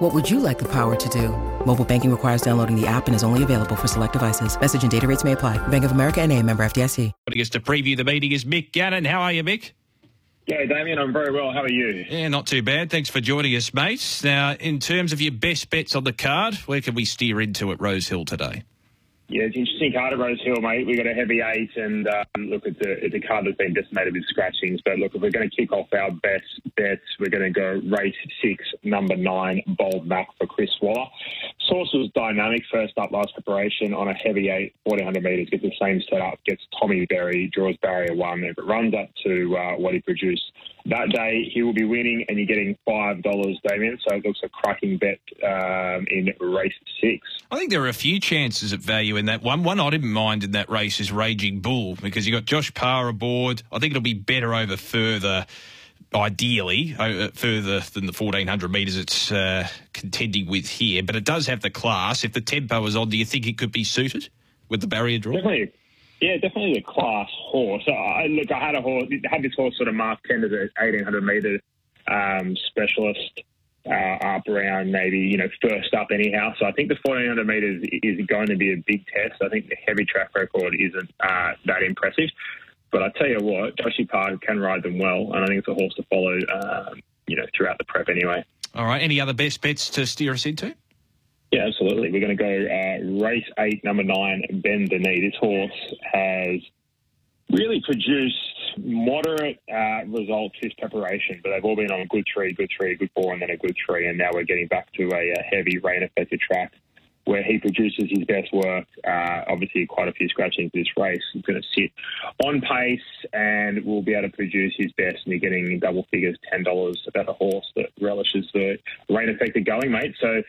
What would you like the power to do? Mobile banking requires downloading the app and is only available for select devices. Message and data rates may apply. Bank of America and a member FDIC. Joining us to preview the meeting is Mick Gannon. How are you, Mick? Yeah, Damien, I'm very well. How are you? Yeah, not too bad. Thanks for joining us, mate. Now, in terms of your best bets on the card, where can we steer into at Rose Hill today? Yeah, it's interesting card at Rose Hill, mate. We got a heavy eight, and um, look, it's a, it's a card that's been decimated with scratchings. But look, if we're going to kick off our best bets, we're going to go race six, number nine, Bold Mac for Chris Waller. Source was dynamic first up last preparation on a heavy eight, 1400 metres, gets the same setup, gets Tommy Berry, draws barrier one. If it runs up to uh, what he produced that day, he will be winning, and you're getting $5, Damien. So it looks a cracking bet um, in race six. I think there are a few chances at value in that one. One I didn't mind in that race is Raging Bull because you got Josh Parr aboard. I think it'll be better over further ideally uh, further than the 1400 metres it's uh, contending with here, but it does have the class. If the tempo is on, do you think it could be suited with the barrier draw? Definitely. Yeah, definitely a class horse. I, look, I had a horse, had this horse sort of marked 10 as an 1800 metre um, specialist uh, up around maybe, you know, first up anyhow. So I think the 1400 metres is going to be a big test. I think the heavy track record isn't uh, that impressive. But I tell you what, Joshy Parr can ride them well, and I think it's a horse to follow, um, you know, throughout the prep anyway. All right. Any other best bets to steer us into? Yeah, absolutely. We're going to go uh, race eight, number nine, Bend the Knee. This horse has really produced moderate uh, results this preparation, but they've all been on a good tree, good tree, good four, and then a good tree, and now we're getting back to a, a heavy rain-affected track where he produces his best work. Uh, obviously, quite a few scratchings this race. He's going to sit on pace and will be able to produce his best. And you're getting double figures, ten dollars about a horse that relishes the rain affected going, mate. So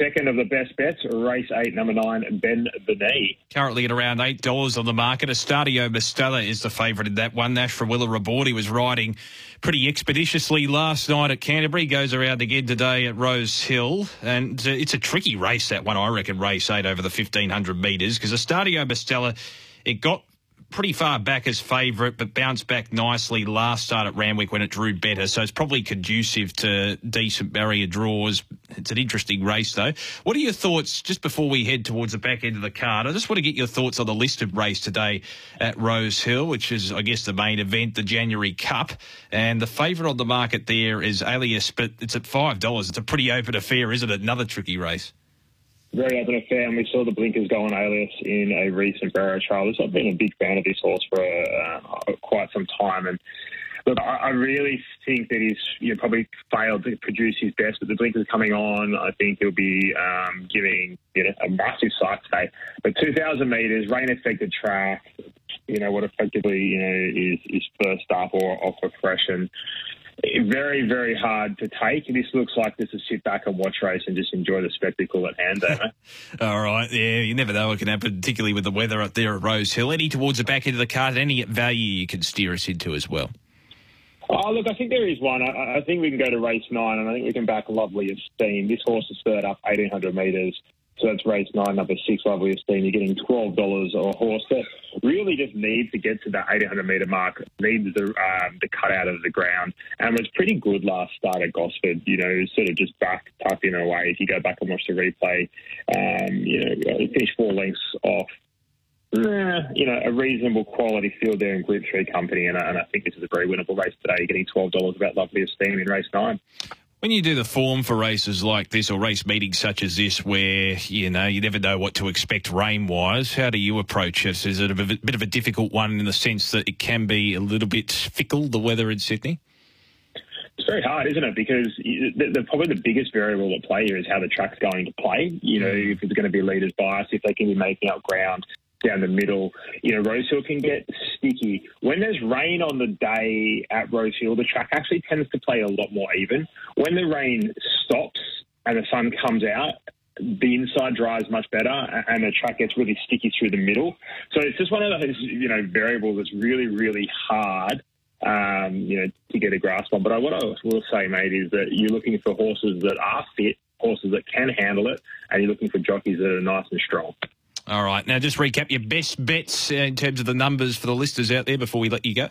second of the best bets, race eight, number nine, Ben Benet. Currently at around $8 on the market. Estadio Mastella is the favourite in that one. Nash Rawiller aboard, he was riding pretty expeditiously last night at Canterbury. Goes around again today at Rose Hill. And uh, it's a tricky race, that one, I reckon, race eight over the 1500 metres, because Estadio Mastella, it got pretty far back as favourite, but bounced back nicely last start at Randwick when it drew better. So it's probably conducive to decent barrier draws. It's an interesting race, though. What are your thoughts just before we head towards the back end of the card? I just want to get your thoughts on the listed race today at Rose Hill, which is, I guess, the main event, the January Cup. And the favourite on the market there is Alias, but it's at $5. It's a pretty open affair, isn't it? Another tricky race very open affair, and we saw the blinkers go on Alias in a recent barrier trial. I've been a big fan of this horse for uh, quite some time, and look, I, really think that he's you know, probably failed to produce his best. But the blinkers coming on, I think he'll be um, giving you know a massive sight today. But 2,000 metres, rain affected track. You know what effectively you know is is first up or off a fresh very, very hard to take. This looks like this is sit back and watch race and just enjoy the spectacle at hand, All right, yeah, you never know what can happen, particularly with the weather up there at Rose Hill. Any towards the back end of the card, any value you can steer us into as well? Oh, look, I think there is one. I, I think we can go to race nine, and I think we can back Lovely Esteem. This horse is third up, 1800 metres. So that's race nine, number six, Lovely Esteem. You're getting $12 a horse that really just needs to get to the 800 metre mark, needs the, um, the cut out of the ground, and was pretty good last start at Gosford. You know, sort of just back, tucked in away. If you go back and watch the replay, um, you know, finished four lengths off you know, a reasonable quality field there in Group 3 company, and, and I think this is a very winnable race today. You're getting $12 about Lovely Esteem in race nine. When you do the form for races like this or race meetings such as this, where you know you never know what to expect rain wise, how do you approach it? Is it a bit of a difficult one in the sense that it can be a little bit fickle, the weather in Sydney? It's very hard, isn't it? Because the, the, probably the biggest variable at play here is how the track's going to play. You know, mm. if it's going to be leaders bias, if they can be making up ground down the middle. You know, Rosehill can get sticky. When there's rain on the day at Rosehill, the track actually tends to play a lot more even. When the rain stops and the sun comes out, the inside drives much better, and the track gets really sticky through the middle. So it's just one of those you know variables that's really really hard. Um, you know, to get a grasp on. But what I will say, mate, is that you're looking for horses that are fit, horses that can handle it, and you're looking for jockeys that are nice and strong. All right. Now, just recap your best bets uh, in terms of the numbers for the listers out there before we let you go.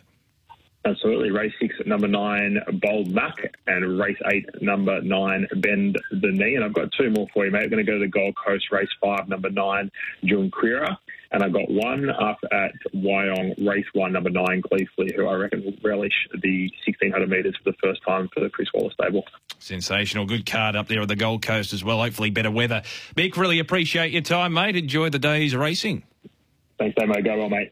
Absolutely. Race six, number nine, Bold Muck, and race eight, number nine, Bend the Knee. And I've got two more for you, mate. I'm going to go to the Gold Coast, race five, number nine, Junquera. And I've got one up at Wyong, race one, number nine, Gleefully, who I reckon will relish the 1600 metres for the first time for the Chris Waller stable. Sensational. Good card up there at the Gold Coast as well. Hopefully, better weather. Mick, really appreciate your time, mate. Enjoy the day's racing. Thanks, Damo. Go well, mate.